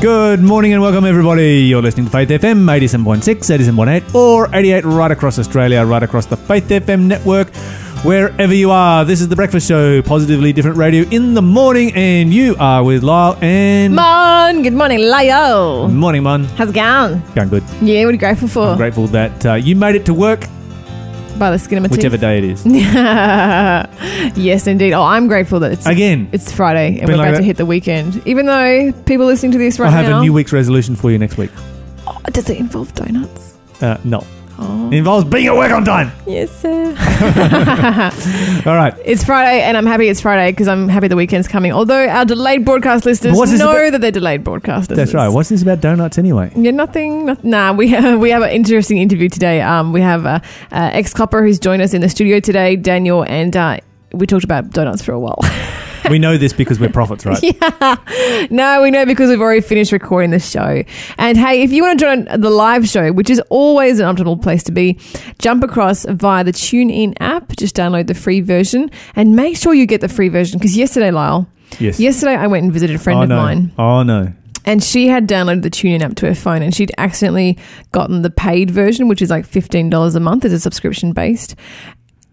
Good morning and welcome, everybody. You're listening to Faith FM 87.6, 87.8, or 88 right across Australia, right across the Faith FM network, wherever you are. This is The Breakfast Show, positively different radio in the morning, and you are with Lyle and. Mon, good morning, Lyle. Good Morning, Mon. How's it going? Going good. Yeah, what are you grateful for? I'm grateful that uh, you made it to work, By the skin of my teeth. whichever day it is. yes, indeed. Oh, I'm grateful that it's Again, it's Friday and Been we're like about that. to hit the weekend. Even though people listening to this right I have now, a New Week's resolution for you next week. Oh, does it involve donuts? Uh, no. Oh, It involves being at work on time. yes, sir. All right. it's Friday, and I'm happy it's Friday because I'm happy the weekend's coming. Although our delayed broadcast listeners What's this know about- that they're delayed broadcast listeners. That's right. What's this about donuts anyway? Yeah, nothing. nothing nah, we have, we have an interesting interview today. Um, we have uh, uh, ex copper who's joined us in the studio today, Daniel, and uh, we talked about donuts for a while. we know this because we're prophets, right? yeah. no, we know because we've already finished recording the show. And hey, if you want to join the live show, which is always an optimal place to be, jump across via the TuneIn app. Just download the free version and make sure you get the free version. Because yesterday, Lyle, Yes. yesterday I went and visited a friend oh, of no. mine. Oh, no. And she had downloaded the TuneIn app to her phone and she'd accidentally gotten the paid version, which is like $15 a month. It's a subscription based.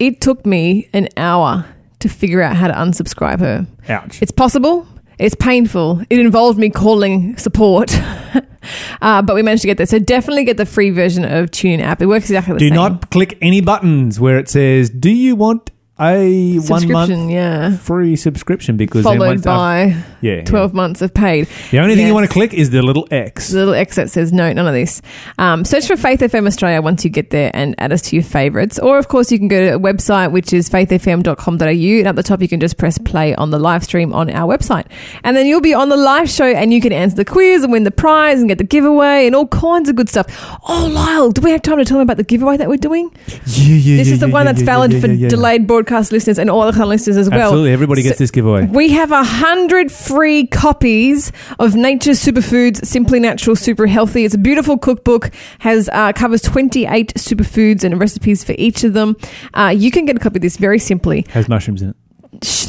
It took me an hour to figure out how to unsubscribe her. Ouch. It's possible. It's painful. It involved me calling support. uh, but we managed to get there. So definitely get the free version of TuneIn app. It works exactly the Do same. not click any buttons where it says, "Do you want a one month yeah. free subscription?" Because Followed once after- by yeah, yeah. 12 months of paid. The only thing you want to click is the little X. The little X that says no, none of this. Um, search for Faith FM Australia once you get there and add us to your favourites. Or, of course, you can go to a website which is faithfm.com.au and at the top you can just press play on the live stream on our website. And then you'll be on the live show and you can answer the quiz and win the prize and get the giveaway and all kinds of good stuff. Oh, Lyle, do we have time to tell them about the giveaway that we're doing? Yeah, yeah, This yeah, is the yeah, one yeah, that's yeah, valid yeah, for yeah, yeah. delayed broadcast listeners and all other kind listeners as well. Absolutely, everybody gets So- this giveaway. We have a hundred free copies of Nature's Superfoods Simply Natural Super Healthy. It's a beautiful cookbook, has uh, covers twenty eight superfoods and recipes for each of them. Uh, you can get a copy of this very simply. Has mushrooms in it.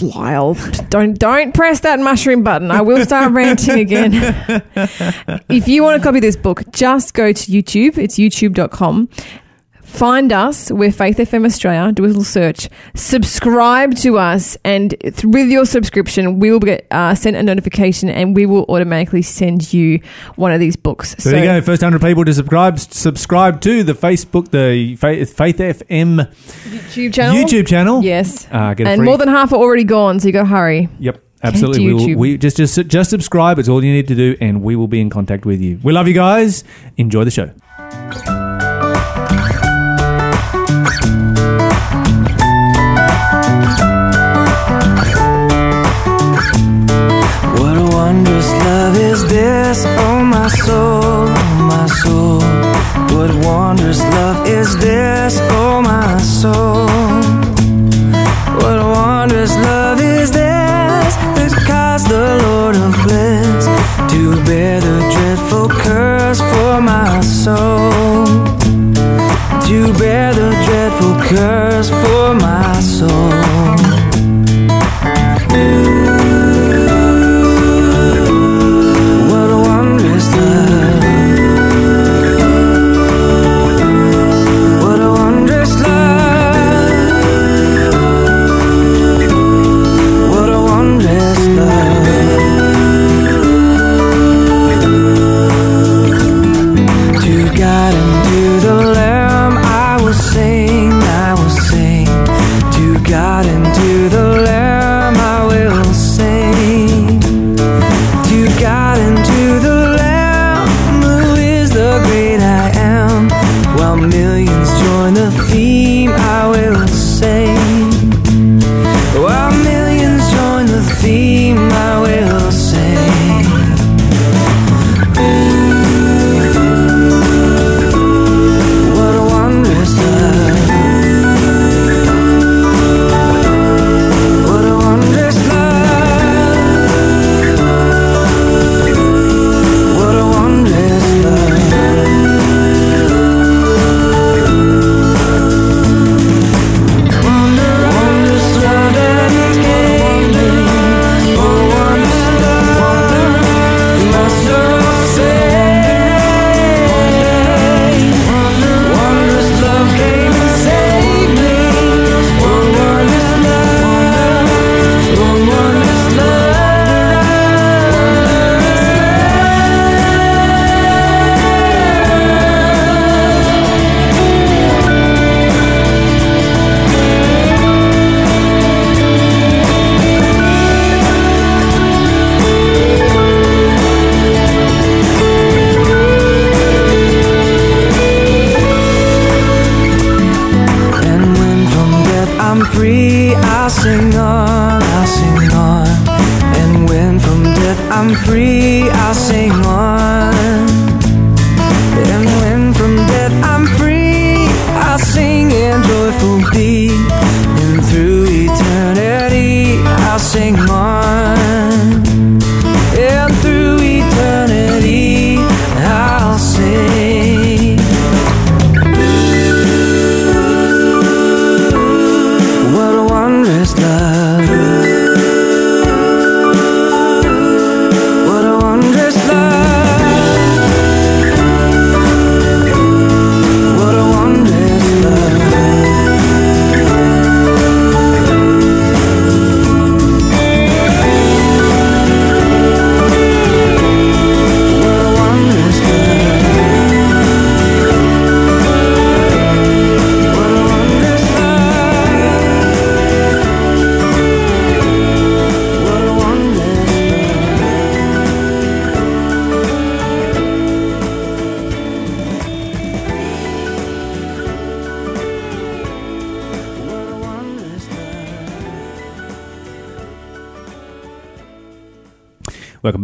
Lyle, don't don't press that mushroom button. I will start ranting again. if you want to copy this book, just go to YouTube. It's youtube.com. Find us. We're Faith FM Australia. Do a little search. Subscribe to us, and th- with your subscription, we will get uh, sent a notification, and we will automatically send you one of these books. So, there you go. First hundred people to subscribe subscribe to the Facebook, the Faith, Faith FM YouTube channel. YouTube channel. Yes. Uh, and free- more than half are already gone, so you got to hurry. Yep. Absolutely. We, will, we just just just subscribe. It's all you need to do, and we will be in contact with you. We love you guys. Enjoy the show. Wondrous love is this, oh my soul, oh my soul. What wondrous love is this, oh my soul. What wondrous love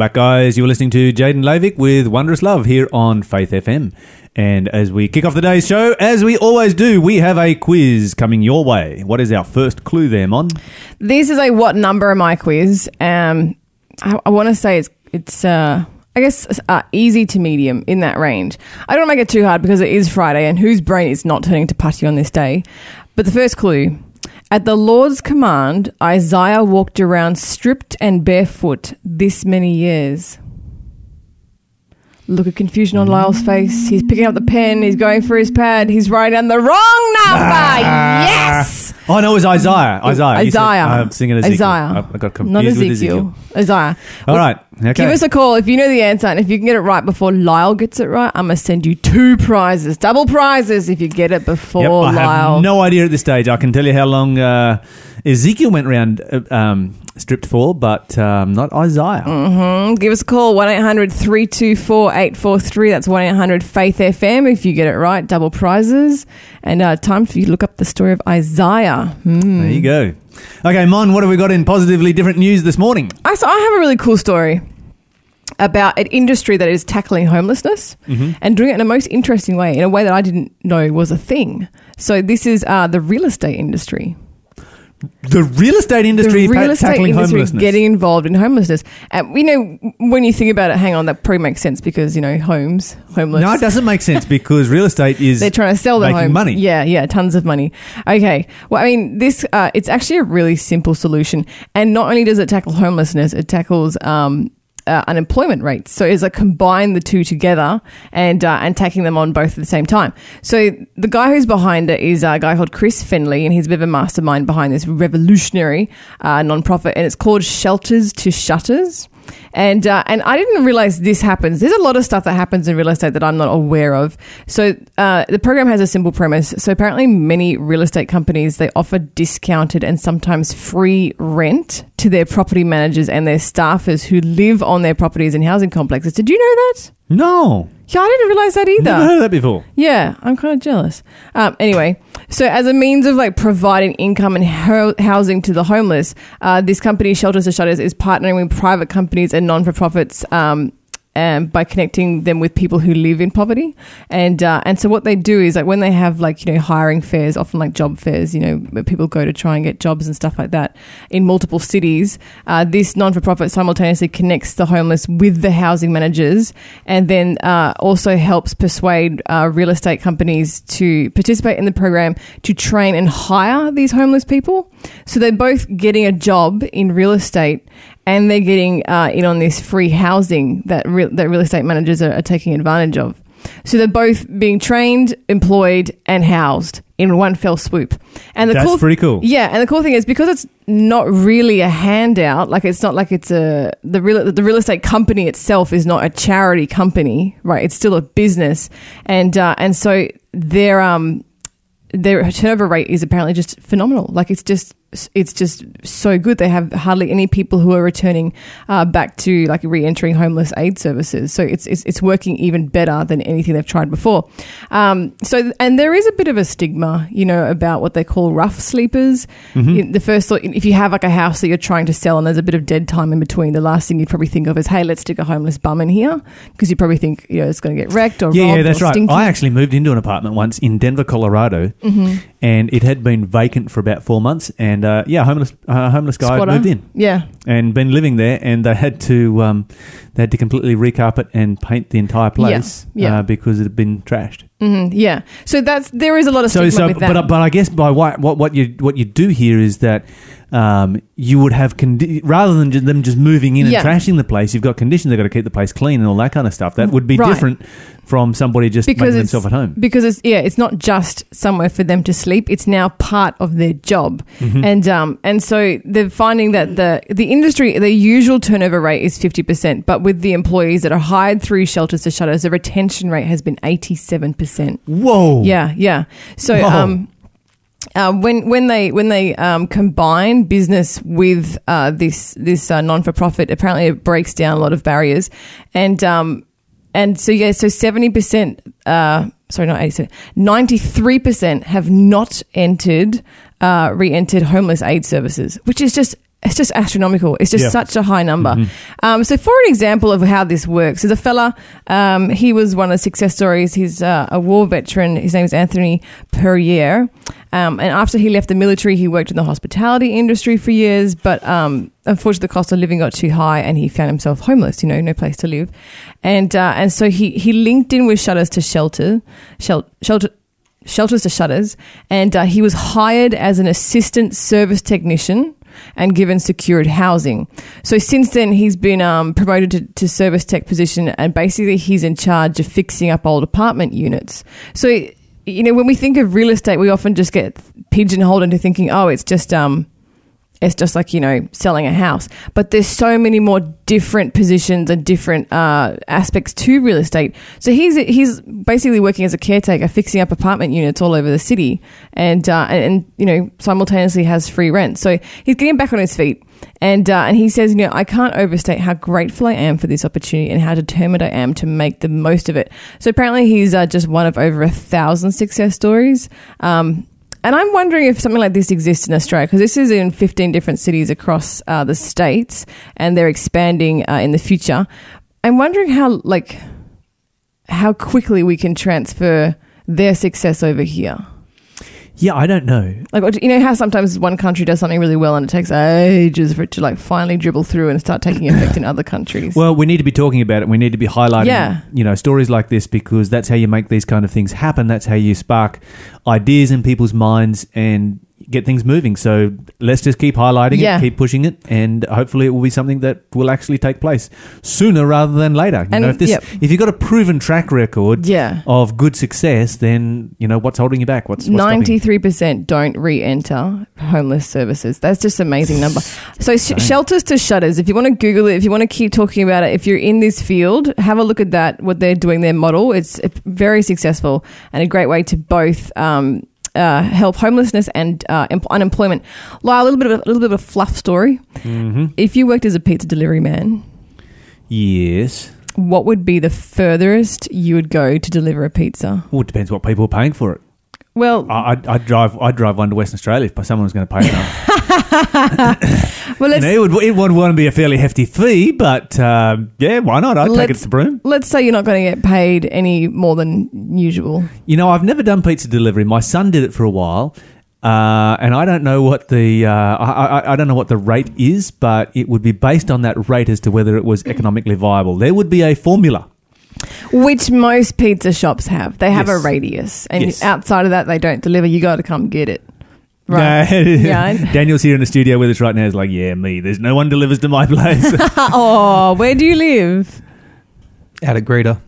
back, guys. You're listening to Jadon Lavik with Wondrous Love here on Faith FM. And as we kick off the day's show, as we always do, we have a quiz coming your way. What is our first clue there, Mon? This is a what number am I quiz. Um, I, I want to say it's it's uh, I guess uh, easy to medium in that range. I don't want to make it too hard because it is Friday, and whose brain is not turning to putty on this day? But the first clue. At the Lord's command, Isaiah walked around stripped and barefoot this many years. Look at confusion on Lyle's face. He's picking up the pen. He's going for his pad. He's writing down the wrong number. yes. Oh, no, it was Isaiah. Isaiah. You said- Isaiah. I'm singing Ezekiel. Isaiah. I got confused Not with Ezekiel. Isaiah. All right. Okay. Give us a call if you know the answer, and if you can get it right before Lyle gets it right, I'm gonna send you two prizes, double prizes if you get it before Yep, I Lyle. have no idea at this stage. I can tell you how long uh, Ezekiel went round uh, um, stripped for, but um, not Isaiah. Mm, Give us a call one 324 843 That's one 800 Faith FM. If you get it right, double prizes, and uh, time for you to look up the story of Isaiah. Hmm. There you go. Okay, Mon, what have we got in positively different news this morning? I, so I have a really cool story about an industry that is tackling homelessness and doing it in a most interesting way, in a way that I didn't know was a thing. So this is uh, the real estate industry. The real estate industry the real estate tackling industry homelessness. getting involved in homelessness. And you know, when you think about it, hang on, that probably makes sense because you know, homes, homeless. no, it doesn't make sense because real estate is they're trying to sell their home. money. Yeah, yeah, tons of money. Okay. Well, I mean, this uh, it's actually a really simple solution, and not only does it tackle homelessness, it tackles um, uh, unemployment rates. So it's like combine the two together and uh, and tacking them on both at the same time. So the guy who's behind it is a guy called Chris Finlay, and he's a bit of a mastermind behind this revolutionary uh, nonprofit, and it's called Shelters to Shutters. And uh, and I didn't realize this happens. There's a lot of stuff that happens in real estate that I'm not aware of. So uh, the program has a simple premise. So apparently, many real estate companies they offer discounted and sometimes free rent to their property managers and their staffers who live on their properties and housing complexes. Did you know that? No, Yeah, I didn't realize that either. never heard of that before. Yeah, I'm kind of jealous. Um, anyway, so as a means of like providing income and ho- housing to the homeless, uh, this company, Shelters to Shutters, is partnering with private companies and non for profits. Um, um, by connecting them with people who live in poverty, and uh, and so what they do is like when they have like you know hiring fairs, often like job fairs, you know where people go to try and get jobs and stuff like that in multiple cities. Uh, this non for profit simultaneously connects the homeless with the housing managers, and then uh, also helps persuade uh, real estate companies to participate in the program to train and hire these homeless people. So they're both getting a job in real estate and they're getting uh, in on this free housing that real, that real estate managers are, are taking advantage of. So they're both being trained, employed, and housed in one fell swoop. And the That's cool, pretty cool. Yeah, and the cool thing is because it's not really a handout, like it's not like it's a the real the real estate company itself is not a charity company, right? It's still a business, and uh, and so their um their turnover rate is apparently just phenomenal. Like it's just it's just so good. They have hardly any people who are returning uh, back to like re-entering homeless aid services. So it's, it's it's working even better than anything they've tried before. Um, so and there is a bit of a stigma, you know, about what they call rough sleepers. In- The first thought, if you have like a house that you're trying to sell and there's a bit of dead time in between, the last thing you'd probably think of is, hey, let's stick a homeless bum in here because you probably think you know it's going to get wrecked or Yeah, robbed yeah, that's right. stinky. I actually moved into an apartment once in Denver, Colorado, Mm-hmm. and it had been vacant for about four months. And uh, yeah, homeless uh, homeless guy Squatter. moved in Yeah. and been living there, and they had to um, they had to completely recarpet and paint the entire place Yeah. Uh, because it had been trashed. hmm yeah. So that's there is a lot of So, stigma so with that. but but I guess by what what what you what you do here is that um, you would have condi- rather than just them just moving in Yeah. and trashing the place, you've got conditions. They've got to keep the place clean and all that kind of stuff. That would be Right. different from somebody just because making it's themselves at home. because it's yeah it's not just somewhere for them to sleep it's now part of their job Mm-hmm. and um and so they're finding that the the industry the usual turnover rate is 50% but with the employees that are hired through shelters to shutters the retention rate has been 87% Whoa! yeah yeah so Whoa. um uh, when when they when they um, combine business with uh, this this uh, non for profit, apparently it breaks down a lot of barriers, and um, and so yeah, so seventy percent, uh, sorry, not eighty, ninety three percent have not entered, uh, re-entered homeless aid services, which is just. It's just astronomical. It's just Yeah. such a high number. Um, so, for an example of how this works, there's a fella. Um, he was one of the success stories. He's uh, a war veteran. His name is Anthony Perrier. Um, and after he left the military, he worked in the hospitality industry for years. But um, unfortunately, the cost of living got too high, and he found himself homeless. You know, no place to live. And uh, and so he he linked in with Shutters to Shelter, shel- shelter. Shelters to Shutters, and uh, he was hired as an assistant service technician and given secured housing. So since then, he's been um, promoted to, to service tech position, and basically he's in charge of fixing up old apartment units. So you know, when we think of real estate, we often just get pigeonholed into thinking, oh, it's just um, it's just like you know selling a house but there's so many more different positions and different uh, aspects to real estate so he's he's basically working as a caretaker fixing up apartment units all over the city and uh, and, and you know simultaneously has free rent so he's getting back on his feet and uh, and he says, you know, I can't overstate how grateful I am for this opportunity and how determined I am to make the most of it. So apparently, he's uh, just one of over a thousand success stories. Um, and I'm wondering if something like this exists in Australia because this is in 15 different cities across uh, the states, and they're expanding uh, in the future. I'm wondering how like how quickly we can transfer their success over here. Yeah, I don't know. Like you know how sometimes one country does something really well and it takes ages for it to like finally dribble through and start taking effect in other countries. Well, we need to be talking about it. We need to be highlighting, Yeah. you know, stories like this because that's how you make these kind of things happen. That's how you spark ideas in people's minds and get things moving. So let's just keep highlighting Yeah. it, keep pushing it, and hopefully it will be something that will actually take place sooner rather than later. You And- know, if this, yep. if you've got a proven track record yeah. of good success, then you know what's holding you back. What's, you? Ninety-three percent don't re-enter homeless services. That's just an amazing number. So sh- shelters to shutters. If you want to Google it, if you want to keep talking about it, if you're in this field, have a look at that. What they're doing, their model. It's very successful and a great way to both. Um, uh, help homelessness and uh, em- unemployment. Lyle, a little bit of a, little bit of a fluff story. hmm If you worked as a pizza delivery man, Yes. what would be the furthest you would go to deliver a pizza? Well, it depends what people are paying for it. Well, I, I'd, I'd drive. I'd drive one to Western Australia if someone was going to pay enough. well, you let's know, it would, it would want to be a fairly hefty fee, but um, yeah, why not? I'd take it to Broome. let's say you're not going to get paid any more than usual. You know, I've never done pizza delivery. My son did it for a while, uh, and I don't know what the uh, I, I, I don't know what the rate is, but it would be based on that rate as to whether it was economically viable. There would be a formula. Which most pizza shops have. They have Yes. a radius, and Yes. outside of that, they don't deliver. You got to come get it. Right. Yeah. Yeah. Daniel's here in the studio with us right now. He's like, yeah, me. There's no one delivers to my place. oh, where do you live? Out of Greta.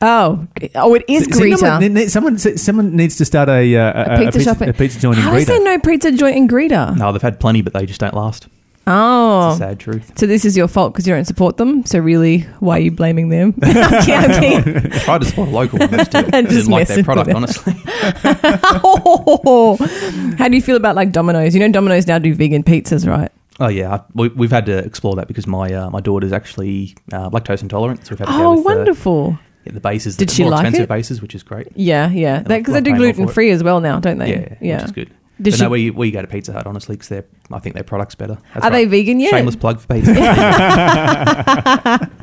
Oh, oh, it is See, Greta. someone, ne- someone, someone needs to start a, uh, A pizza shop a pizza joint in How is there no pizza joint in Greta? No, they've had plenty, but they just don't last. Oh. It's a sad truth. So this is your fault because you don't support them. So really, why are you blaming them? yeah. I tried to support a local just And just didn't like their product, with honestly. How do you feel about like Domino's? You know, Domino's now do vegan pizzas, right? Oh yeah, I, we, we've had to explore that because my uh, my daughter's actually uh, lactose intolerant, so we've had to go Oh, with the- wonderful. yeah, the bases. Did the she more like expensive it? bases, which is great. Yeah, yeah. Because they do paying more for gluten free as well now, don't they? Yeah, which is good. Did but she, no, we, we go to Pizza Hut honestly because they're I think their product's better. That's are they vegan yet? Shameless plug for Pizza. Hut.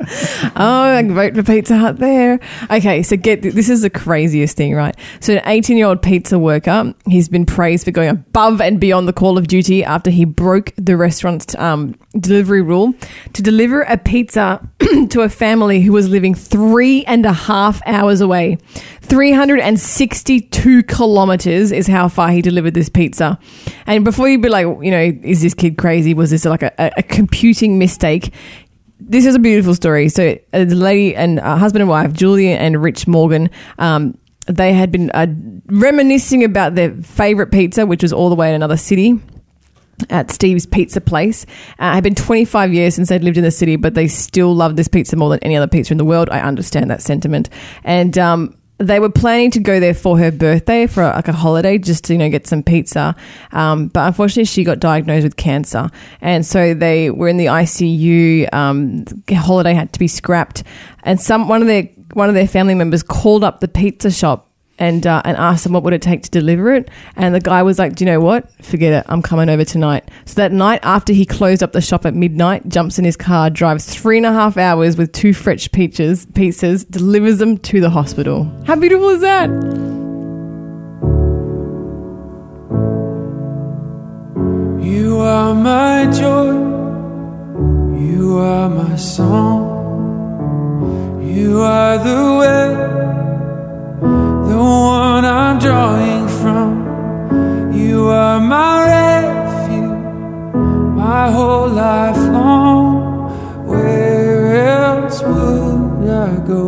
Oh, I can vote for Pizza Hut there. Okay, so get this is the craziest thing, right? So, an 18 year old pizza worker, he's been praised for going above and beyond the call of duty after he broke the restaurant's um, delivery rule to deliver a pizza to a family who was living three and a half hours away. 362 kilometers is how far he delivered this pizza. And before you'd be like, you know, is this kid crazy? Was this like a, a, computing mistake? this is a beautiful story. So, uh, the lady and uh, husband and wife, Julia and Rich Morgan, um, they had been uh, reminiscing about their favorite pizza, which was all the way in another city at Steve's Pizza Place. Uh, it had been 25 years since they'd lived in the city, but they still loved this pizza more than any other pizza in the world. I understand that sentiment. And um, they were planning to go there for her birthday for like a holiday just to you know get some pizza. Um, but unfortunately she got diagnosed with cancer. And so they were in the ICU um, the holiday had to be scrapped. And some one of their one of their family members called up the pizza shop and uh, and asked him what would it take to deliver it. And the guy was like do you know what? Forget it. I'm coming over tonight. So that night after he closed up the shop at midnight jumps in his car drives three and a half hours with two fresh pizzas pizzas delivers them to the hospital. How beautiful is that? You are my joy. You are my song. You are the way, the one I'm drawing from. You are my refuge, my whole life long. Where else would I go?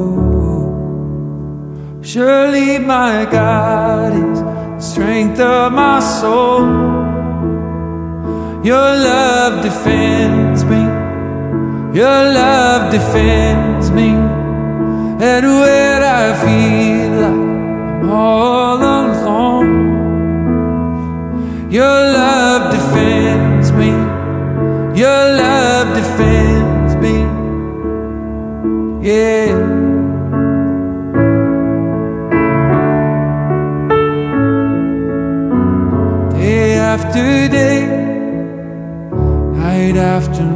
Surely my God is the strength of my soul. Your love defends me. Your love defends me. And when I feel all alone, your love defends me. Your love defends me. Yeah. Day after day night after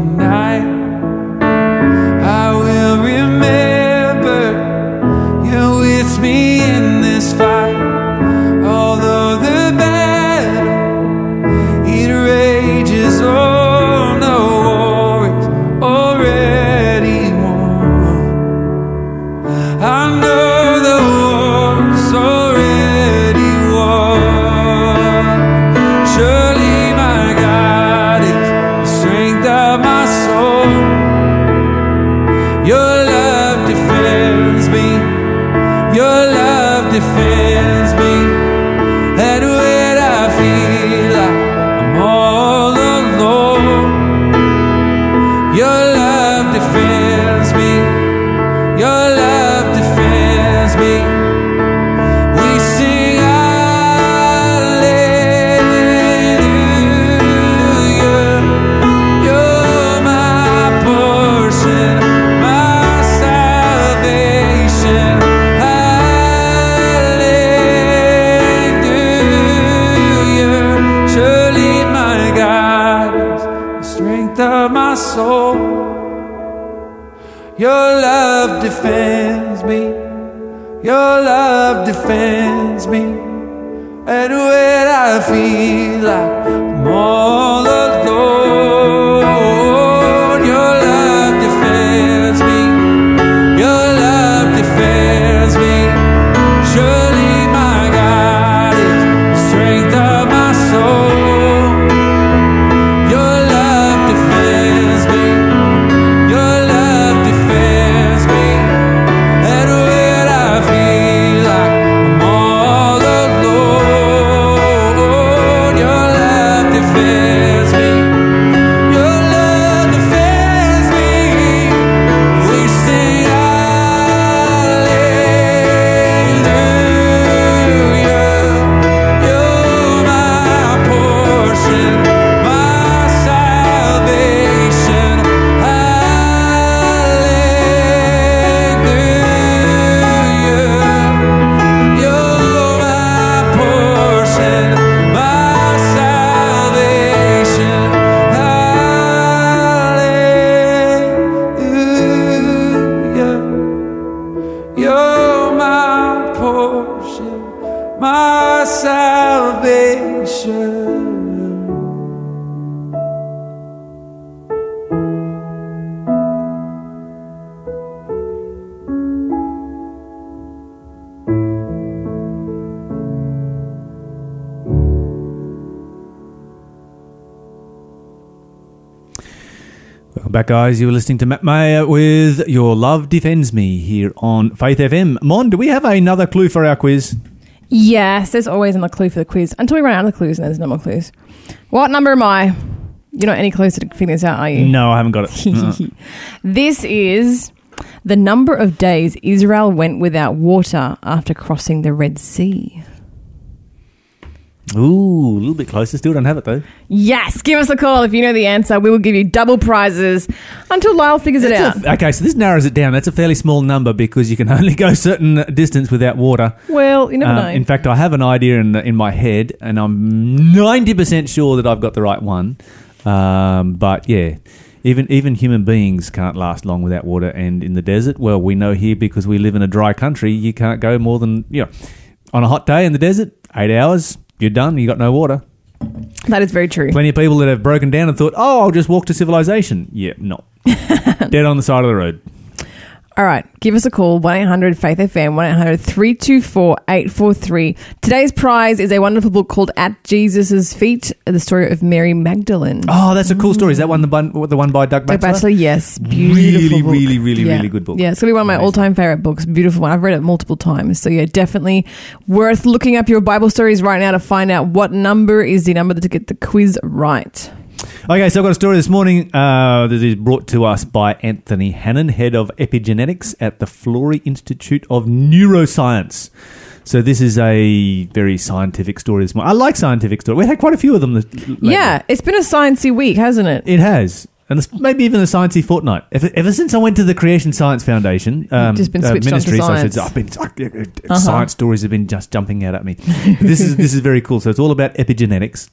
guys. You were listening to Matt Maher with Your Love Defends Me here on Faith FM. Mon, do we have another clue for our quiz? Yes, there's always another clue for the quiz until we run out of the clues and there's no more clues. What number am I? You're not any closer to figuring this out, are you? No, I haven't got it. This is the number of days Israel went without water after crossing the Red Sea. Ooh, a little bit closer. Still don't have it though. Yes, give us a call if you know the answer. We will give you double prizes until Lyle figures it That's out. a- okay, so this narrows it down. That's a fairly small number because you can only go a certain distance without water. well, you never Um, know. in fact, I have an idea in in my head, and I'm ninety percent sure that I've got the right one. Um, but yeah, even even human beings can't last long without water. And in the desert, well, we know here because we live in a dry country, you can't go more than you know on a hot day in the desert, eight hours. You're done. You got no water. that is very true. Plenty of people that have broken down and thought, "Oh, I'll just walk to civilization." Yeah, not dead on the side of the road. All right, give us a call 1 800 Faith FM 1 800 324 843. Today's prize is a wonderful book called At Jesus' Feet, the story of Mary Magdalene. Oh, that's a cool story. Is that one the one the one by Doug Doug Batchelor? Batchelor, yes. Beautiful Really, book. really, really, Yeah. really good book. Yeah, it's going to be one of my all time favorite books. Beautiful one. I've read it multiple times. So, yeah, definitely worth looking up your Bible stories right now to find out what number is the number to get the quiz right. Okay, so I've got a story this morning uh, that is brought to us by Anthony Hannan, head of epigenetics at the Florey Institute of Neuroscience. So this is a very scientific story this morning. I like scientific stories. We've had quite a few of them. This, lately. Yeah, it's been a sciencey week, hasn't it? it has. And maybe even a sciencey fortnight. Ever, ever since I went to the Creation Science Foundation, um, just been switched onto ministry, so science. I've been uh, uh, Uh-huh. science stories have been just jumping out at me. this is this is very cool. So it's all about epigenetics,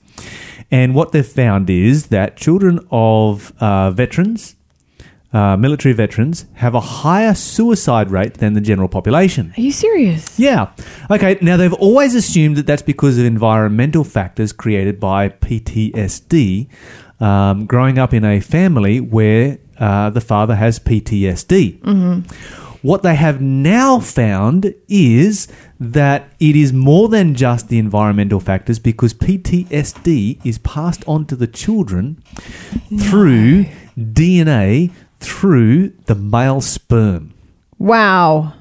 and what they've found is that children of uh, veterans, uh, military veterans, have a higher suicide rate than the general population. Are you serious? Yeah. Okay. Now they've always assumed that that's because of environmental factors created by PTSD. Um, growing up in a family where uh, the father has PTSD. What they have now found is that it is more than just the environmental factors because PTSD is passed on to the children through DNA through the male sperm. Wow.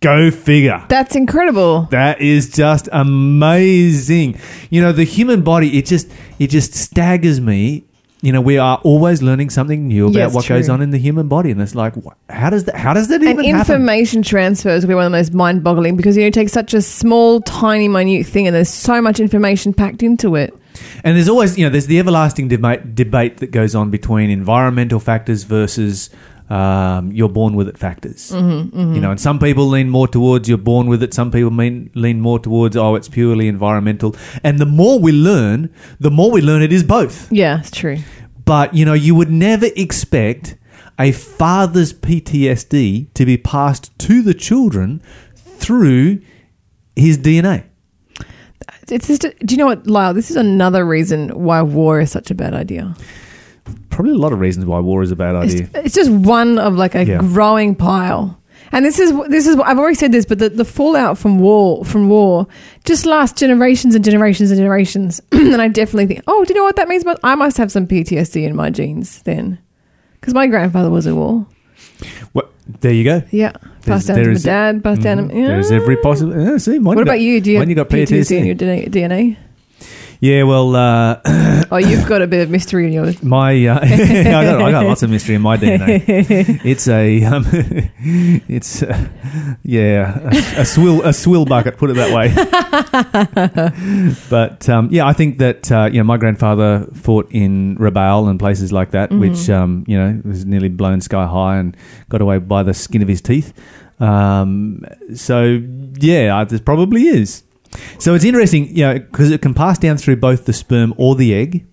Go figure. That's incredible. That is just amazing. You know, the human body, it just it just staggers me. You know, we are always learning something new about Yes, what goes on in the human body, and it's like, wh- how does that? How does that And even happen? information transfers will be one of the most mind boggling because you know, it takes such a small, tiny, minute thing and there's so much information packed into it. And there's always, you know, there's the everlasting debate debate that goes on between environmental factors versus um, you're born with it factors. Mm-hmm, You know, and some people lean more towards you're born with it. Some people mean, lean more towards oh, it's purely environmental. And the more we learn, the more we learn it is both. Yeah, it's true. But you know, you would never expect a father's PTSD to be passed to the children through his DNA. It's just, do you know what, Lyle? This is another reason why war is such a bad idea. Probably a lot of reasons why war is a bad idea. It's, it's just one of like a Yeah. growing pile. And this is this is I've already said this, but the, the fallout from war from war just lasts generations and generations and generations. and I definitely think, oh, do you know what that means? But I must have some PTSD in my genes then, because my grandfather was at war. What, there you go. Yeah, passed down to my dad, passed down. Mhm. To, yeah. There's every possible. Yeah, see, What got- about you? Do you have got PTSD in your DNA? Yeah, well, uh, Oh, you've got a bit of mystery in your. my uh, I, got, I got lots of mystery in my DNA. It's a um, it's uh, yeah a, a swill a swill bucket. Put it that way. but um, yeah, I think that uh, you know my grandfather fought in Rabaul and places like that, which um, you know was nearly blown sky high and got away by the skin of his teeth. Um, so yeah, uh, there probably is. So it's interesting, you know, because it can pass down through both the sperm or the egg,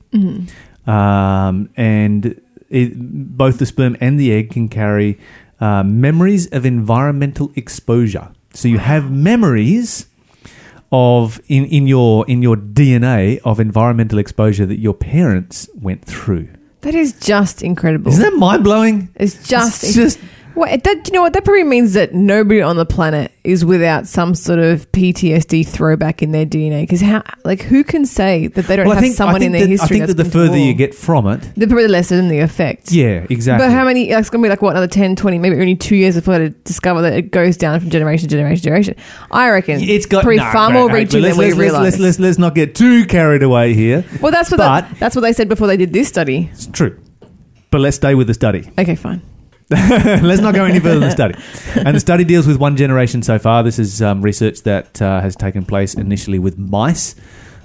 um, and it, both the sperm and the egg can carry uh, memories of environmental exposure. So you have memories of in, in your in your DNA of environmental exposure that your parents went through. That is just incredible. Isn't that mind blowing? It's just. It's just Well, that you know what that probably means that nobody on the planet is without some sort of PTSD throwback in their DNA. Because how, like, who can say that they don't Well, have someone in their that, history? I think that's that the been to further you get from it, the probably the lesser than the effect. yeah, exactly. But how many? Like, it's going to be like what another 10, 20, maybe only two years before they discover that it goes down from generation to generation to generation. I reckon It's got probably no, far no, more no, reaching let's, than we let's, let's, realize. let's, let's, let's not get too carried away here. well, that's what but- the, that's what they said before they did this study. It's true. But let's stay with the study. Okay, fine. Let's not go any further than the study. And the study deals with one generation so far. This is um, research that uh, has taken place initially with mice.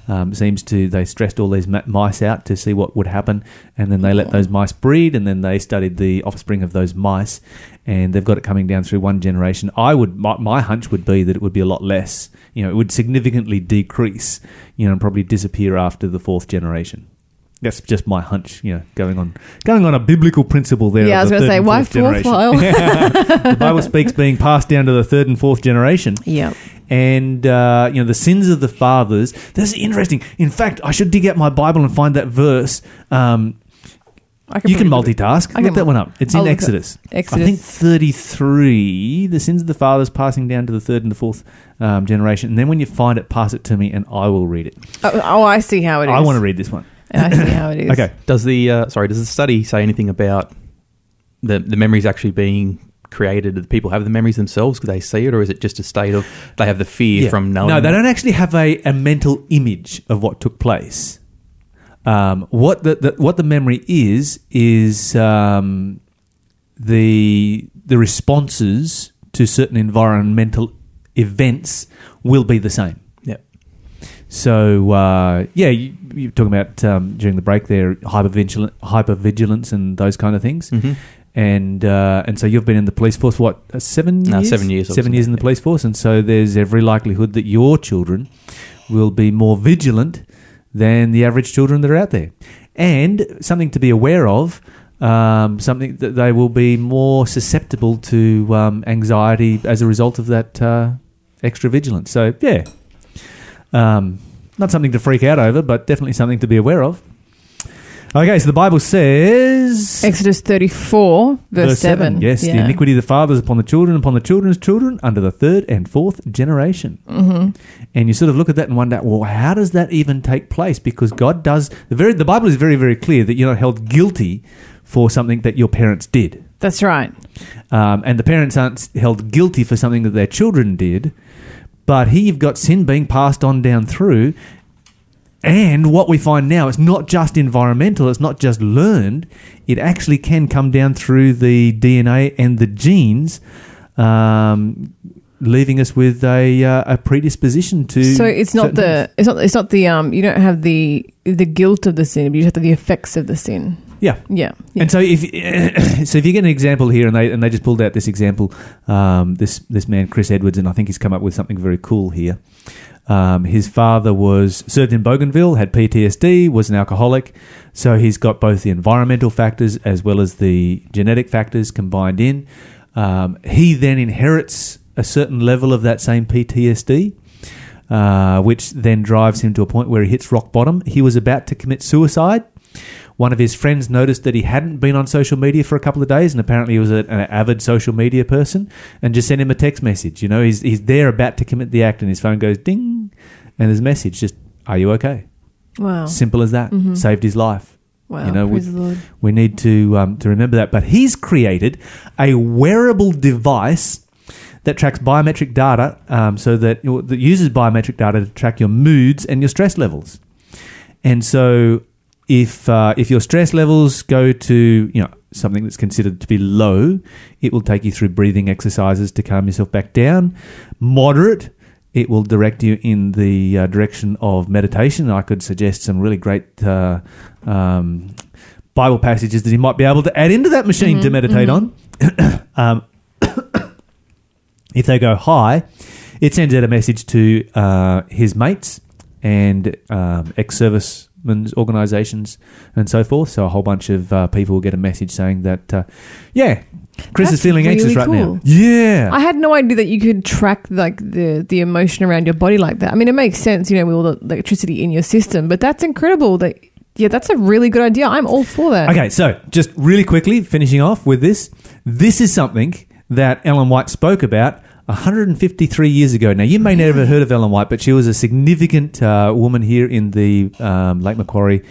Um, seems to they stressed all these mice out to see what would happen, and then they let those mice breed, and then they studied the offspring of those mice, and they've got it coming down through one generation. I would my, my hunch would be that it would be a lot less. You know, it would significantly decrease. You know, and probably disappear after the fourth generation. That's just my hunch, you know, going on going on a biblical principle there. Yeah, I was going to say, why fourth file? the Bible speaks being passed down to the third and fourth generation, yeah. and uh, you know the sins of the fathers. That's interesting. In fact, I should dig out my Bible and find that verse. Um, I you can multitask. I Look can that one up. It's I'll in Exodus. Exodus. I think thirty-three. The sins of the fathers passing down to the third and the fourth um, generation. And then when you find it, pass it to me, and I will read it. Oh, oh, I see how it is. I want to read this one. I see how it is. Okay. Does the uh, sorry? Does the study say anything about the the memories actually being created? Do people have the memories themselves? Could they see it, or is it just a state of they have the fear Yeah. from knowing? No, they don't actually have a, a mental image of what took place. Um, what the, the what the memory is is um, the the responses to certain environmental events will be the same. So uh, yeah, you, you're talking about um, during the break there, hypervigilance, hypervigilance, and those kind of things. hmm And uh, and so you've been in the police force what uh, seven No, years? seven years Seven years in the police force, and so there's every likelihood that your children will be more vigilant than the average children that are out there. And something to be aware of, um, something that they will be more susceptible to um, anxiety as a result of that uh, extra vigilance. So yeah, um, not something to freak out over, but definitely something to be aware of. Okay, so the Bible says Exodus 34, verse, 7. Yes, the iniquity of the fathers upon the children, upon the children's children, under the third and fourth generation. Mhm. And you sort of look at that and wonder, well, how does that even take place? Because God does the very the Bible is very very clear that you're not held guilty for something that your parents did, That's right. um, and the parents aren't held guilty for something that their children did. But here you've got sin being passed on down through. And what we find now, it's not just environmental, it's not just learned, it actually can come down through the DNA and the genes, um, leaving us with a, uh, a predisposition to. So it's not the it's not it's not the um you don't have the the guilt of the sin, but you have the effects of the sin. Yeah. Yeah. yeah. And so if so, if you get an example here, and they and they just pulled out this example, um, this this man Chris Edwards, and I think he's come up with something very cool here. Um, his father was served in Bougainville, had PTSD, was an alcoholic, so he's got both the environmental factors as well as the genetic factors combined in. Um, he then inherits a certain level of that same PTSD. Uh, which then drives him to a point where he hits rock bottom. He was about to commit suicide. One of his friends noticed that he hadn't been on social media for a couple of days, and apparently he was a, an avid social media person, and just sent him a text message. You know, he's he's there about to commit the act, and his phone goes ding, and a message just, "Are you okay?" wow. Simple as that. Mhm. Saved his life. Wow. you know, praise the Lord. We need to um, to remember that. But he's created a wearable device that tracks biometric data, um, so that that uses biometric data to track your moods and your stress levels. And so, if uh, if your stress levels go to you know something that's considered to be low, it will take you through breathing exercises to calm yourself back down. Moderate, it will direct you in the uh, direction of meditation. I could suggest some really great uh, um, Bible passages that you might be able to add into that machine to Mhm, meditate on. um, if they go high, it sends out a message to uh, his mates and um, organisations and so forth. So a whole bunch of uh, people will get a message saying that, uh, yeah, Chris That's is feeling anxious really right now. Yeah, I had no idea that you could track like the the emotion around your body like that. I mean, it makes sense, you know, with all the electricity in your system, but that's incredible that Yeah, that's a really good idea. I'm all for that. Okay, so just really quickly finishing off with this. This is something that Ellen White spoke about 153 years ago. Now, you may never have heard of Ellen White, but she was a significant uh, woman here in the um, Lake Macquarie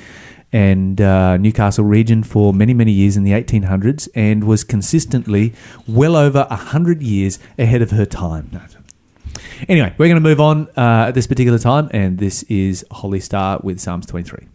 and uh, Newcastle region for many, many years in the 1800s and was consistently well over 100 years ahead of her time. Anyway, we're going to move on uh, at this particular time, and this is Holly Starr with Psalms 23.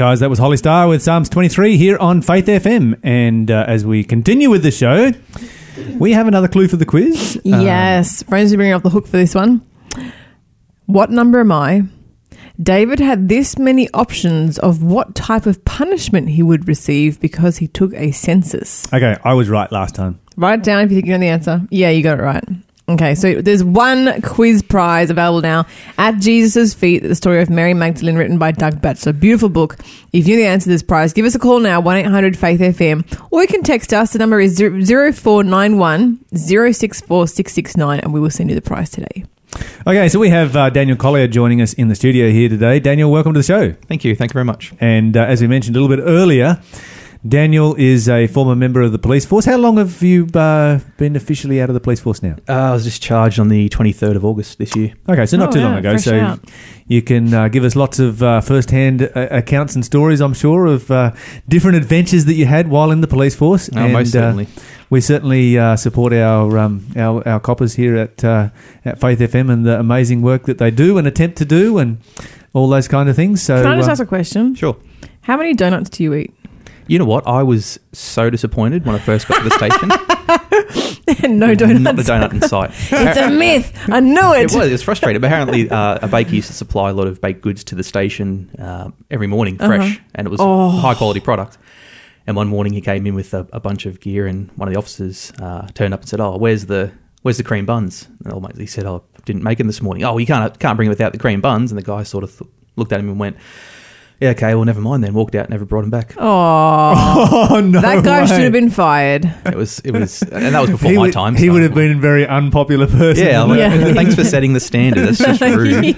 Guys. That was Holly Starr with Psalms 23 here on Faith FM. And uh, as we continue with the show, we have another clue for the quiz. Uh, Yes, friends are bringing off the hook for this one. What number am I? David had this many options of what type of punishment he would receive because he took a census. okay, I was right last time. Write it down if you think you know the answer. Yeah, you got it right. Okay, so there's one quiz prize available now at Jesus' Feet, the story of Mary Magdalene, written by Doug Batchelor. Beautiful book. If you know the answer to this prize, give us a call now, 1 800 Faith FM, or you can text us. The number is 0491 064 669, and we will send you the prize today. Okay, so we have uh, Daniel Collier joining us in the studio here today. Daniel, welcome to the show. Thank you. Thank you very much. And uh, as we mentioned a little bit earlier, Daniel is a former member of the police force. How long have you uh, been officially out of the police force now? Uh, I was discharged on the 23rd of August this year. Okay, so not Oh, too yeah, long ago. fresh So out. you can uh, give us lots of uh, first-hand uh, accounts and stories, I'm sure, of uh, different adventures that you had while in the police force. Oh, most uh, certainly. we certainly uh, support our, um, our our coppers here at uh, at Faith FM and the amazing work that they do and attempt to do. And all those kind of things. So Can I just uh, ask a question? Sure. How many donuts do you eat? You know what? I was so disappointed when I first got to the station. no donuts. Not the donut in sight. It's a myth. I knew it. It was. It was frustrating. But apparently, uh, a baker used to supply a lot of baked goods to the station uh, every morning, fresh, Uh-huh. and it was Oh. high quality product. And one morning, he came in with a, a bunch of gear, and one of the officers uh, turned up and said, "Oh, where's the where's the cream buns?" And old mate, he said, "Oh, I didn't make them this morning." Oh, you can't can't bring it without the cream buns. And the guy sort of th- looked at him and went, "Yeah, okay, well, never mind." Then walked out, never brought him back. Oh, oh no, that guy way. should have been fired. It was it was, and that was before He my would, time. he so- would have been a very unpopular person. Yeah, I'm like, Yeah. thanks for setting the standard. That's just rude.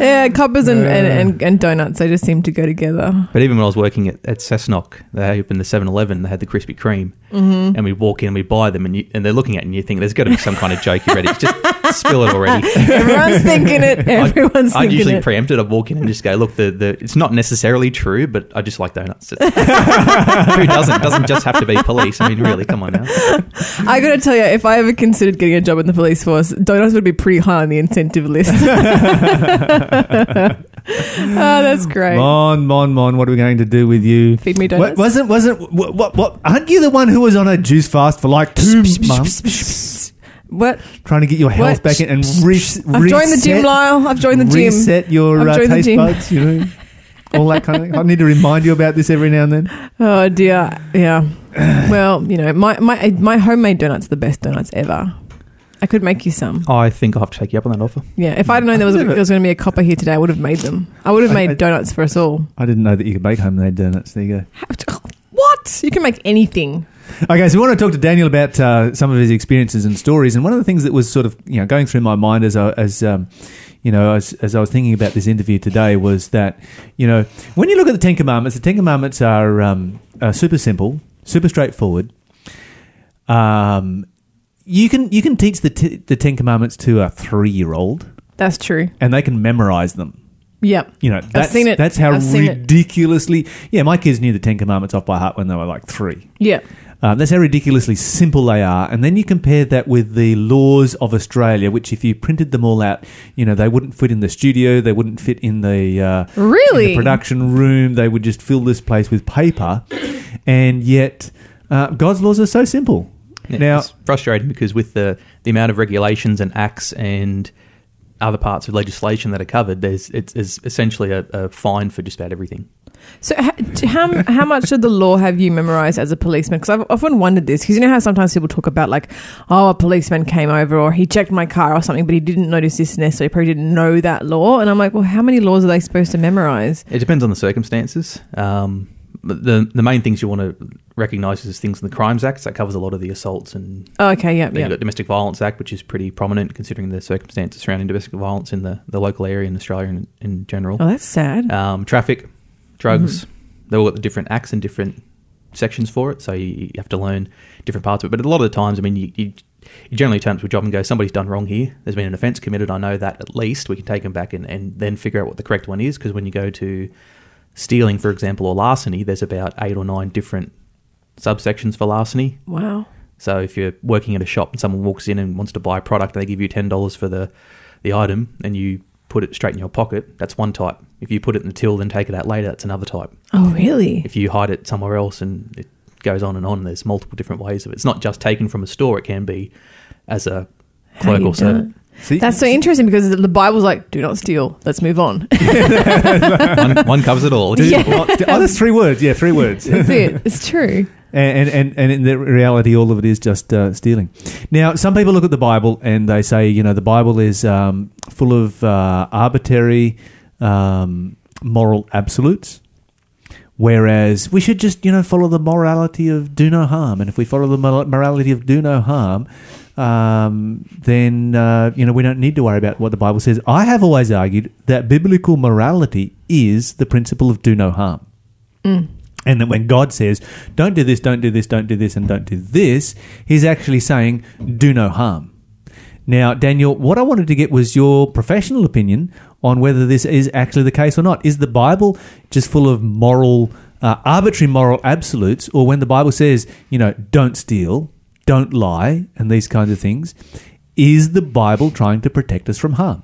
yeah, coppers and, and, and, and donuts, they just seem to go together. But even when I was working at, at Cessnock, they opened the 7 Eleven, they had the Krispy Kreme. Mm-hmm. And we'd walk in and we'd buy them, and, you, and they're looking at you and you think, there's got to be some kind of joke you're ready. Just spill it already. Everyone's thinking it. Everyone's I thinking usually it. preempt it. I'd walk in and just go, look, the, the it's not necessarily true, but I just like donuts. Who doesn't? It doesn't just have to be police. I mean, really, come on now. I got to tell you, if I ever considered getting a job in the police force, donuts would be pretty high on the incentive list. oh, that's great. Mon, Mon, Mon, what are we going to do with you? Feed me donuts. What, donuts. wasn't wasn't what, what what? Aren't you the one who was on a juice fast for like two months, What? trying to get your health What? back in and re- I've joined the gym, reset- Lyle. I've joined the gym. Reset your I've uh, joined the taste gym. buds, you know, all that kind of thing. I need to remind you about this every now and then. Oh dear. Yeah. Well, you know, my my my homemade donuts are the best donuts ever. I could make you some. I think I'll have to take you up on that offer. Yeah. If I'd known there was, I've never- there was going to be a copper here today, I would have made them. I would have I- made I- donuts for us all. I didn't know that you could make homemade donuts. There you go. What? You can make anything. Okay, so we want to talk to Daniel about uh, some of his experiences and stories. And one of the things that was sort of you know going through my mind as I, as um, you know as, as I was thinking about this interview today was that you know when you look at the Ten Commandments, the Ten Commandments are, um, are super simple, super straightforward. Um, you can you can teach the t- the Ten Commandments to a three year old, That's true. and they can memorize them. Yep. You know, that's, seen it. That's how I've seen it. ridiculously. Yeah, my kids knew the Ten Commandments off by heart when they were like three. Yeah. Um, that's how ridiculously simple they are. And then you compare that with the laws of Australia, which if you printed them all out, you know, they wouldn't fit in the studio, they wouldn't fit in the, uh, in Really? the production room, they would just fill this place with paper. And yet, uh, God's laws are so simple. Yeah, Now- it's frustrating because with the, the amount of regulations and acts and other parts of legislation that are covered, there's it's, it's essentially a, a fine for just about everything. So, how how much of the law have you memorized as a policeman? Because I've often wondered this. Because you know how sometimes people talk about like, oh, a policeman came over or he checked my car or something, but he didn't notice this and this, so he probably didn't know that law. And I'm like, well, how many laws are they supposed to memorize? It depends on the circumstances. Um, the the main things you want to recognise is things in the Crimes Act. So that covers a lot of the assaults and Oh, okay, yeah, Then yeah. you've got Domestic Violence Act, which is pretty prominent considering the circumstances surrounding domestic violence in the, the local area in Australia in, in general. Oh, that's sad. Um, traffic, drugs, Mm-hmm. they've all got the different acts and different sections for it, so you, you have to learn different parts of it. But a lot of the times, I mean, you, you, you generally turn up to a job and go, somebody's done wrong here. There's been an offence committed. I know that at least. We can take them back and, and then figure out what the correct one is. Because when you go to stealing, for example, or larceny, there's about eight or nine different subsections for larceny. wow. So if you're working at a shop and someone walks in and wants to buy a product and they give you ten dollars for the the item and you put it straight in your pocket, that's one type. If you put it in the till then take it out later, that's another type. Oh, really? If you hide it somewhere else and it goes on and on, there's multiple different ways of it. It's not just taken from a store; it can be as a How or servant. See, That's so interesting because the Bible's like, do not steal. Let's move on. one, one covers it all. Dude, Yeah. oh, oh, that's three words. Yeah, three words. That's it. It's true. and and and in the reality, all of it is just uh, stealing. Now, some people look at the Bible and they say, you know, the Bible is um, full of uh, arbitrary um, moral absolutes, whereas we should just, you know, follow the morality of do no harm. And if we follow the morality of do no harm, um, then uh, you know we don't need to worry about what the Bible says. I have always argued that biblical morality is the principle of do no harm. And that when God says, don't do this, don't do this, don't do this, and don't do this, he's actually saying, do no harm. Now, Daniel, what I wanted to get was your professional opinion on whether this is actually the case or not. Is the Bible just full of moral, uh, arbitrary moral absolutes, or when the Bible says, you know, don't steal, don't lie, and these kinds of things, is the Bible trying to protect us from harm?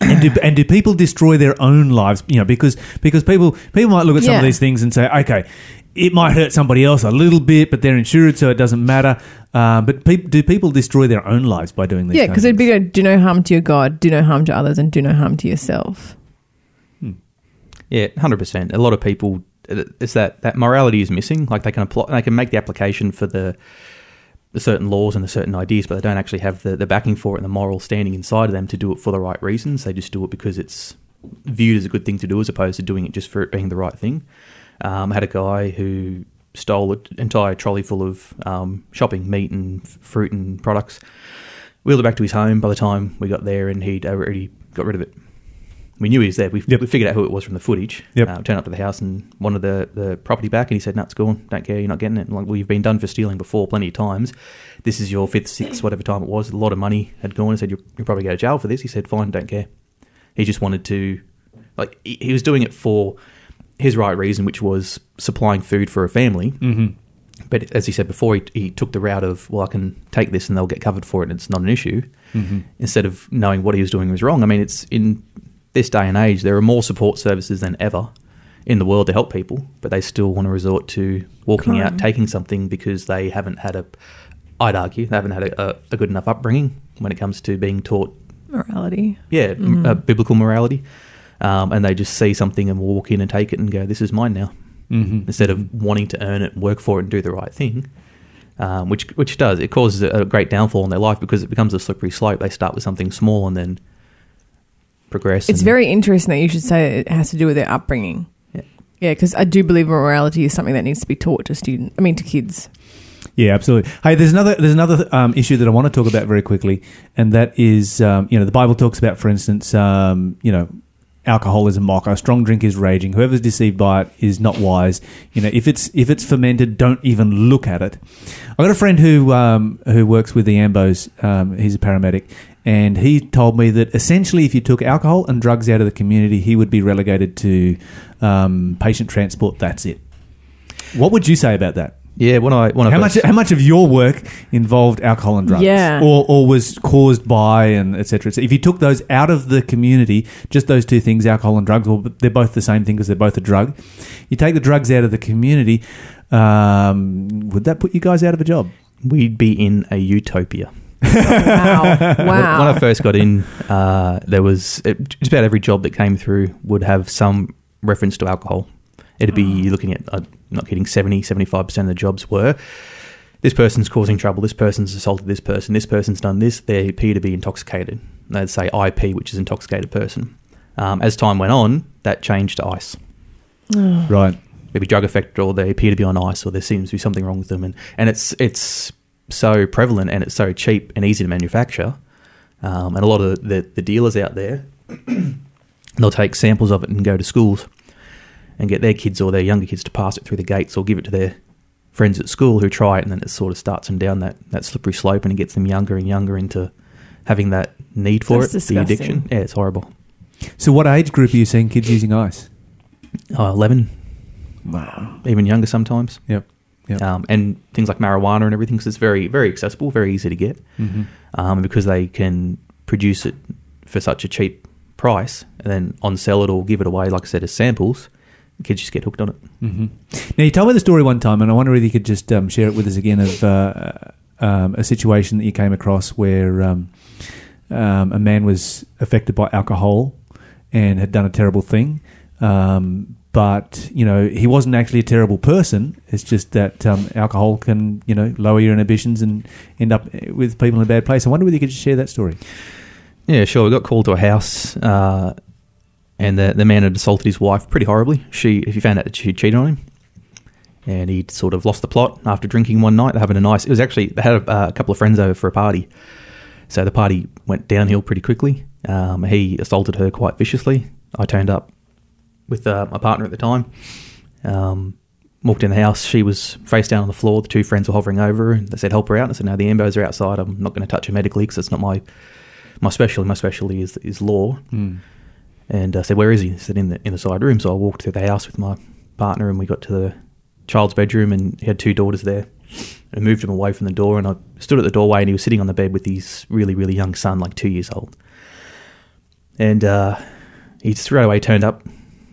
and do and do people destroy their own lives? You know, because because people people might look at some of these things and say, okay, it might hurt somebody else a little bit, but they're insured, so it doesn't matter. Um, but peop do people destroy their own lives by doing these? Yeah, because it'd be things? go, do no harm to your God, do no harm to others, and do no harm to yourself. Yeah, hundred percent. A lot of people, it's that that morality is missing. Like they can apply, they can make the application for the the certain laws and the certain ideas, but they don't actually have the, the backing for it and the moral standing inside of them to do it for the right reasons. They just do it because it's viewed as a good thing to do, as opposed to doing it just for it being the right thing. Um, I had a guy who stole an entire trolley full of um, shopping meat and fruit and products, wheeled it back to his home. By the time we got there, and he'd already got rid of it. We knew he was there. We, Yep. we figured out who it was from the footage. Yep. Uh, turned up to the house and wanted the, the property back, and he said, "No, it's gone. Don't care. You're not getting it." Like, well, you've been done for stealing before plenty of times. This is your fifth, sixth, whatever time it was. A lot of money had gone. and said, "You'll, you'll probably go to jail for this." He said, "Fine, don't care." He just wanted to, like, he, he was doing it for his right reason, which was supplying food for a family. Mhm. But as he said before, he, he took the route of, well, I can take this and they'll get covered for it and it's not an issue, Mhm. instead of knowing what he was doing was wrong. I mean, it's in this day and age, there are more support services than ever in the world to help people, but they still want to resort to walking Crime. out, taking something because they haven't had a, I'd argue, they haven't had a, a, a good enough upbringing when it comes to being taught Morality. yeah, m uh, biblical morality. Um, and they just see something and walk in and take it and go, "This is mine now," Mhm. instead of wanting to earn it, work for it, and do the right thing. Um, which which does it causes a, a great downfall in their life because it becomes a slippery slope. They start with something small and then progress. It's and- very interesting that you should say it has to do with their upbringing. Yeah. Yeah, because I do believe morality is something that needs to be taught to students. I mean, to kids. Yeah, absolutely. Hey, there's another there's another um, issue that I want to talk about very quickly, and that is um, you know the Bible talks about, for instance, um, you know. Alcohol is a mocker. Strong drink is raging. Whoever's deceived by it is not wise. You know, if it's if it's fermented, don't even look at it. I've got a friend who um, who works with the Ambos. Um, he's a paramedic, and he told me that essentially, if you took alcohol and drugs out of the community, he would be relegated to um, patient transport. That's it. What would you say about that? yeah. When I when I How much? first- How much of your work involved alcohol and drugs? Yeah. or or was caused by and etc. So if you took those out of the community, just those two things, alcohol and drugs, well, they're both the same thing because they're both a drug. You take the drugs out of the community, um, would that put you guys out of a job? we'd be in a utopia. Wow. When- wow. When I first got in, uh, there was it, just about every job that came through would have some reference to alcohol. It'd be you're looking at, uh, not kidding, 70, 75% of the jobs were this person's causing trouble, this person's assaulted this person, this person's done this, they appear to be intoxicated. They'd say IP, which is intoxicated person. Um, as time went on, that changed to ice. Right. Maybe drug affected, or they appear to be on ice, or there seems to be something wrong with them, and, and it's it's so prevalent and it's so cheap and easy to manufacture, um, and a lot of the, the dealers out there, they'll take samples of it and go to schools, and get their kids or their younger kids to pass it through the gates or give it to their friends at school who try it, and then it sort of starts them down that, that slippery slope, and it gets them younger and younger into having that need for That's it, disgusting. the addiction. Yeah, it's horrible. So, what age group are you seeing kids using ice? Uh, Eleven, Wow. even younger sometimes. Yep. Yep. um, and things like marijuana and everything because it's very very accessible, very easy to get, hmm um, because they can produce it for such a cheap price and then on sell it or give it away, like I said, as samples. Kids just get hooked on it. hmm Now, you told me the story one time, and I wonder if you could just um, share it with us again of uh, um, a situation that you came across where um, um, a man was affected by alcohol and had done a terrible thing. Um, but you know he wasn't actually a terrible person. It's just that um, alcohol can you know lower your inhibitions and end up with people in a bad place. I wonder whether you could just share that story. Yeah, sure. We got called to a house, uh, and the the man had assaulted his wife pretty horribly. She if he found out that she cheated on him, and he'd sort of lost the plot after drinking one night. Having a nice. It was actually they had a, a couple of friends over for a party, so the party went downhill pretty quickly. Um, he assaulted her quite viciously. I turned up with uh, my partner at the time. Um, walked in the house. She was face down on the floor. The two friends were hovering over her, and they said, "Help her out." I said, "No, the ambos are outside. I'm not going to touch her medically because it's not my my specialty. My specialty is is law." Mm. And I said, "Where is he?" He said, "In the in the side room." So I walked through the house with my partner, and we got to the child's bedroom, and he had two daughters there. I moved him away from the door, and I stood at the doorway, and he was sitting on the bed with his really really young son, like two years old. and uh, he straight away turned up,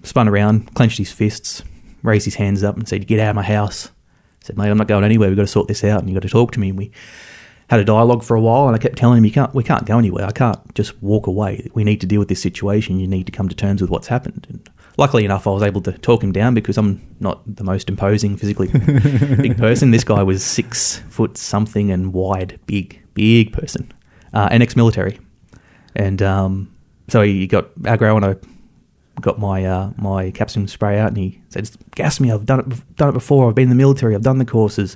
spun around, clenched his fists, raised his hands up, and said, "Get out of my house." I said, "Mate, I'm not going anywhere. We've got to sort this out, and you've got to talk to me." And we had a dialogue for a while, and I kept telling him, "You can't, we can't go anywhere. I can't just walk away. We need to deal with this situation. You need to come to terms with what's happened." And luckily enough, I was able to talk him down because I'm not the most imposing physically big person. This guy was six foot something and wide, big, big person, uh, and ex-military, and um, so he got aggro, and I got my uh, my capsicum spray out, and he said, "Gas me! I've done it, done it before. I've been in the military. I've done the courses."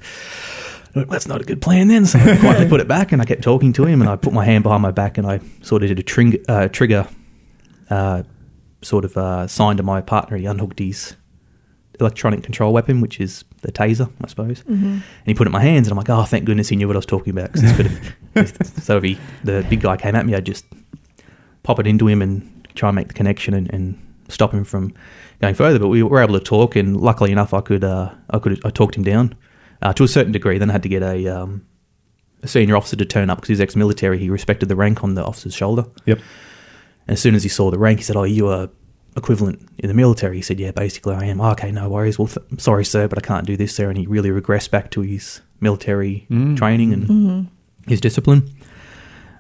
Went, That's not a good plan then. So I quietly put it back, and I kept talking to him, and I put my hand behind my back, and I sort of did a tring- uh, trigger, uh, sort of uh, sign to my partner. He unhooked his electronic control weapon, which is the taser, I suppose, and he put it in my hands, and I'm like, "Oh, thank goodness he knew what I was talking about." 'cause this could have, so if he, the big guy came at me, I'd just pop it into him and try and make the connection and, and stop him from going further. But we were able to talk, and luckily enough, I could uh, I could I talked him down uh, to a certain degree. Then I had to get a, um, a senior officer to turn up because he's ex-military. He respected the rank on the officer's shoulder. Yep. And as soon as he saw the rank, he said, "Oh, you are equivalent in the military." He said, "Yeah, basically I am." "Oh, okay, no worries. Well, th- sorry, sir, but I can't do this, sir. And he really regressed back to his military Mm. training and his discipline.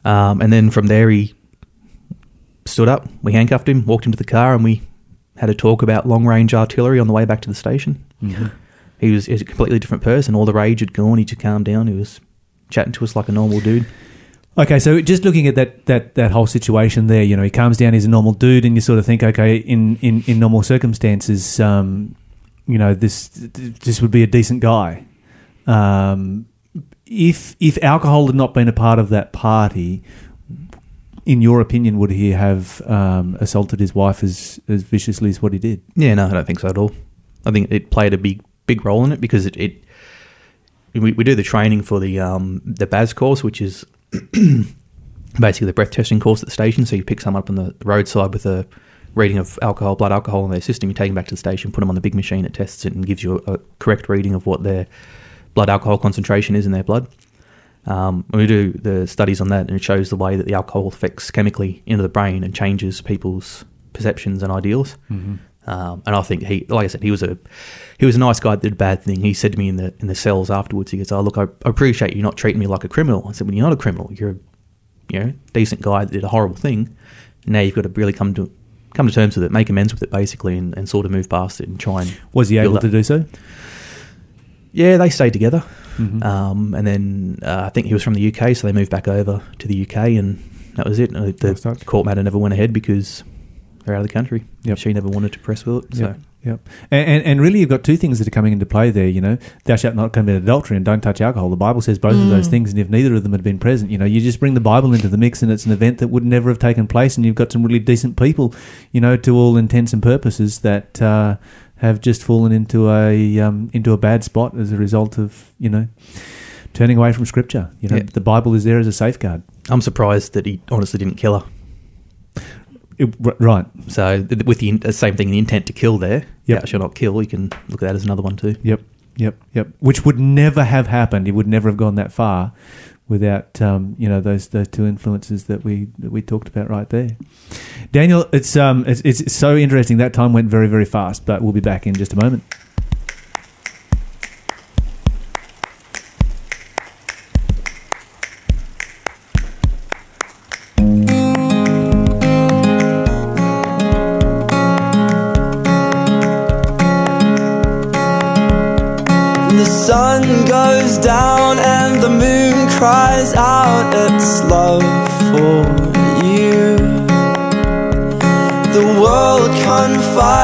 Um, and then from there, he stood up. We handcuffed him, walked into the car, and we had a talk about long range artillery on the way back to the station. Mhm. He was, he was a completely different person. All the rage had gone. He just calmed down. He was chatting to us like a normal dude. Okay, so just looking at that, that, that whole situation there, you know, he calms down, he's a normal dude, and you sort of think, okay, in, in, in normal circumstances, um, you know, this this would be a decent guy. Um, if if alcohol had not been a part of that party, in your opinion, would he have um, assaulted his wife as, as viciously as what he did? Yeah, no, I don't think so at all. I think it played a big big role in it because it, it we, we do the training for the um, the BAS course, which is basically the breath testing course at the station. So you pick someone up on the roadside with a reading of alcohol, blood alcohol in their system. You take them back to the station, put them on the big machine, it tests it and gives you a, a correct reading of what their blood alcohol concentration is in their blood. Um, we do the studies on that, and it shows the way that the alcohol affects chemically into the brain and changes people's perceptions and ideals. Um, and I think he, like I said, he was a he was a nice guy that did a bad thing. He said to me in the in the cells afterwards, he goes, "Oh look, I, appreciate you not treating me like a criminal." I said, "Well, you're not a criminal. You're a you know decent guy that did a horrible thing. Now you've got to really come to come to terms with it, make amends with it, basically, and, and sort of move past it and try and Was he able to do so? Yeah, they stayed together, Mhm. um, and then uh, I think he was from the UK, so they moved back over to the UK, and that was it. Uh, The touch. court matter never went ahead because they're out of the country. Yep. She never wanted to press with it. So. Yep. Yep. And, and, and really, you've got two things that are coming into play there. You know, thou shalt not commit adultery and don't touch alcohol. The Bible says both of those Mm. things, and if neither of them had been present, you know, you just bring the Bible into the mix, and it's an event that would never have taken place. And you've got some really decent people, you know, to all intents and purposes, that uh, have just fallen into a um, into a bad spot as a result of you know turning away from Scripture. You know, Yeah. the Bible is there as a safeguard. I'm surprised that he honestly didn't kill her. It- right. So with the in- same thing, the intent to kill there, Yep. thou shall not kill. You can look at that as another one too. Yep, yep, yep. Which would never have happened. He would never have gone that far without um, you know those those two influences that we that we talked about right there. Daniel, it's um it's, it's so interesting. That time went very very fast, but we'll be back in just a moment.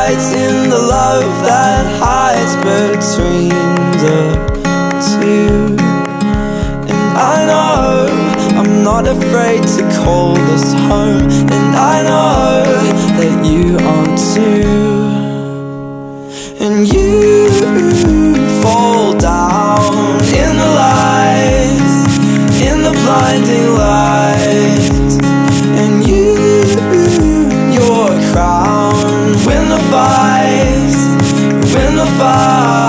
In the love that hides between the two. And I know I'm not afraid to call this home. And I know that you aren't too. And you fall down in the light, in the blinding light. Win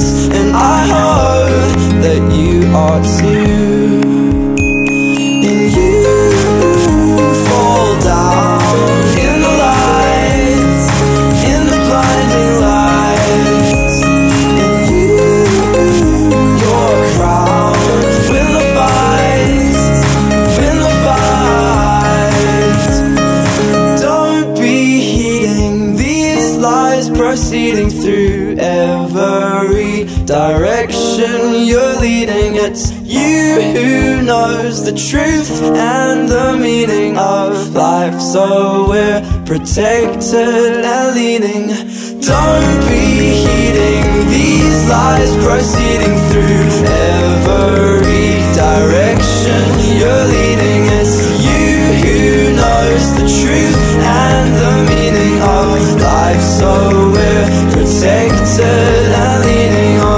and I hope that you are too. It's you who knows the truth and the meaning of life. So we're protected and leading. Don't be heeding these lies proceeding through every direction you're leading. It's you who knows the truth and the meaning of life. So we're protected and leaning on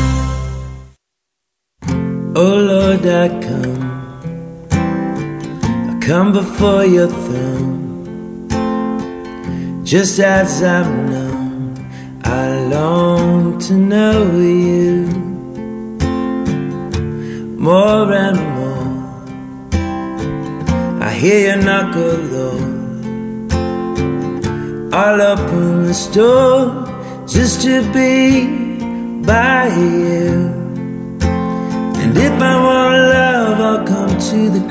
Oh Lord, I come. I come before your throne. Just as I'm known, I long to know you more and more. I hear your knock, oh Lord. I'll open the door just to be by you.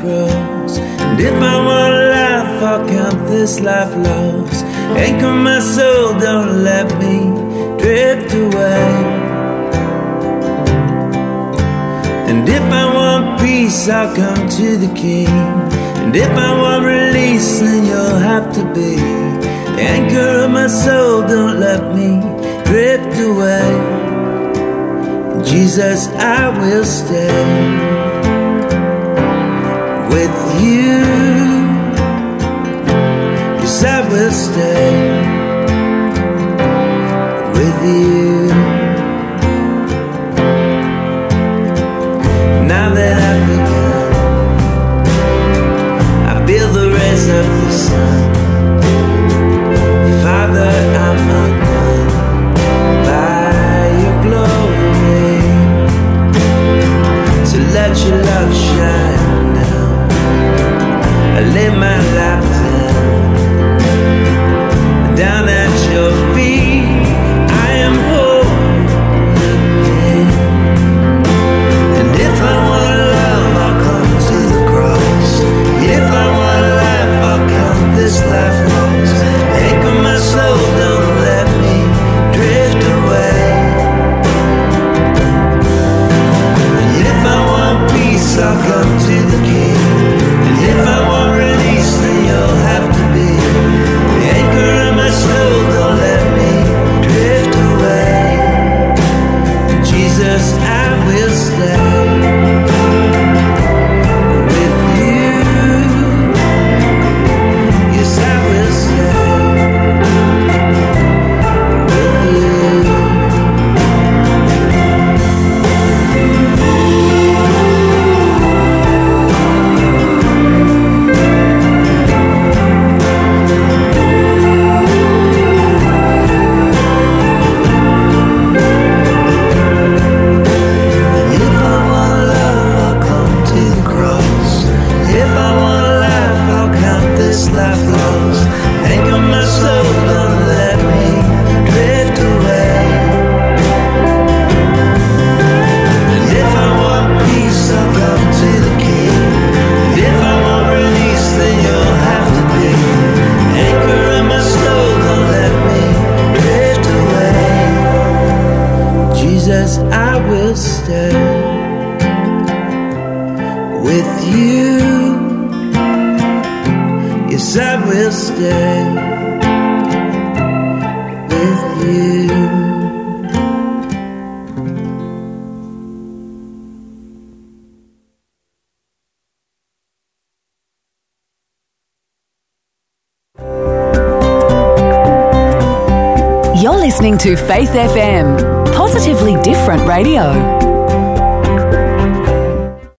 Cross. And if I want life, I'll count this life lost. Anchor my soul, don't let me drift away. And if I want peace, I'll come to the King. And if I want release, then you'll have to be the anchor of my soul. Don't let me drift away. Jesus, I will stay with you. Yes, I will stay with you. Now that I've begun, I feel the rays of the sun. Father, I'm undone by your glory. So let your love shine. I lay my life down, down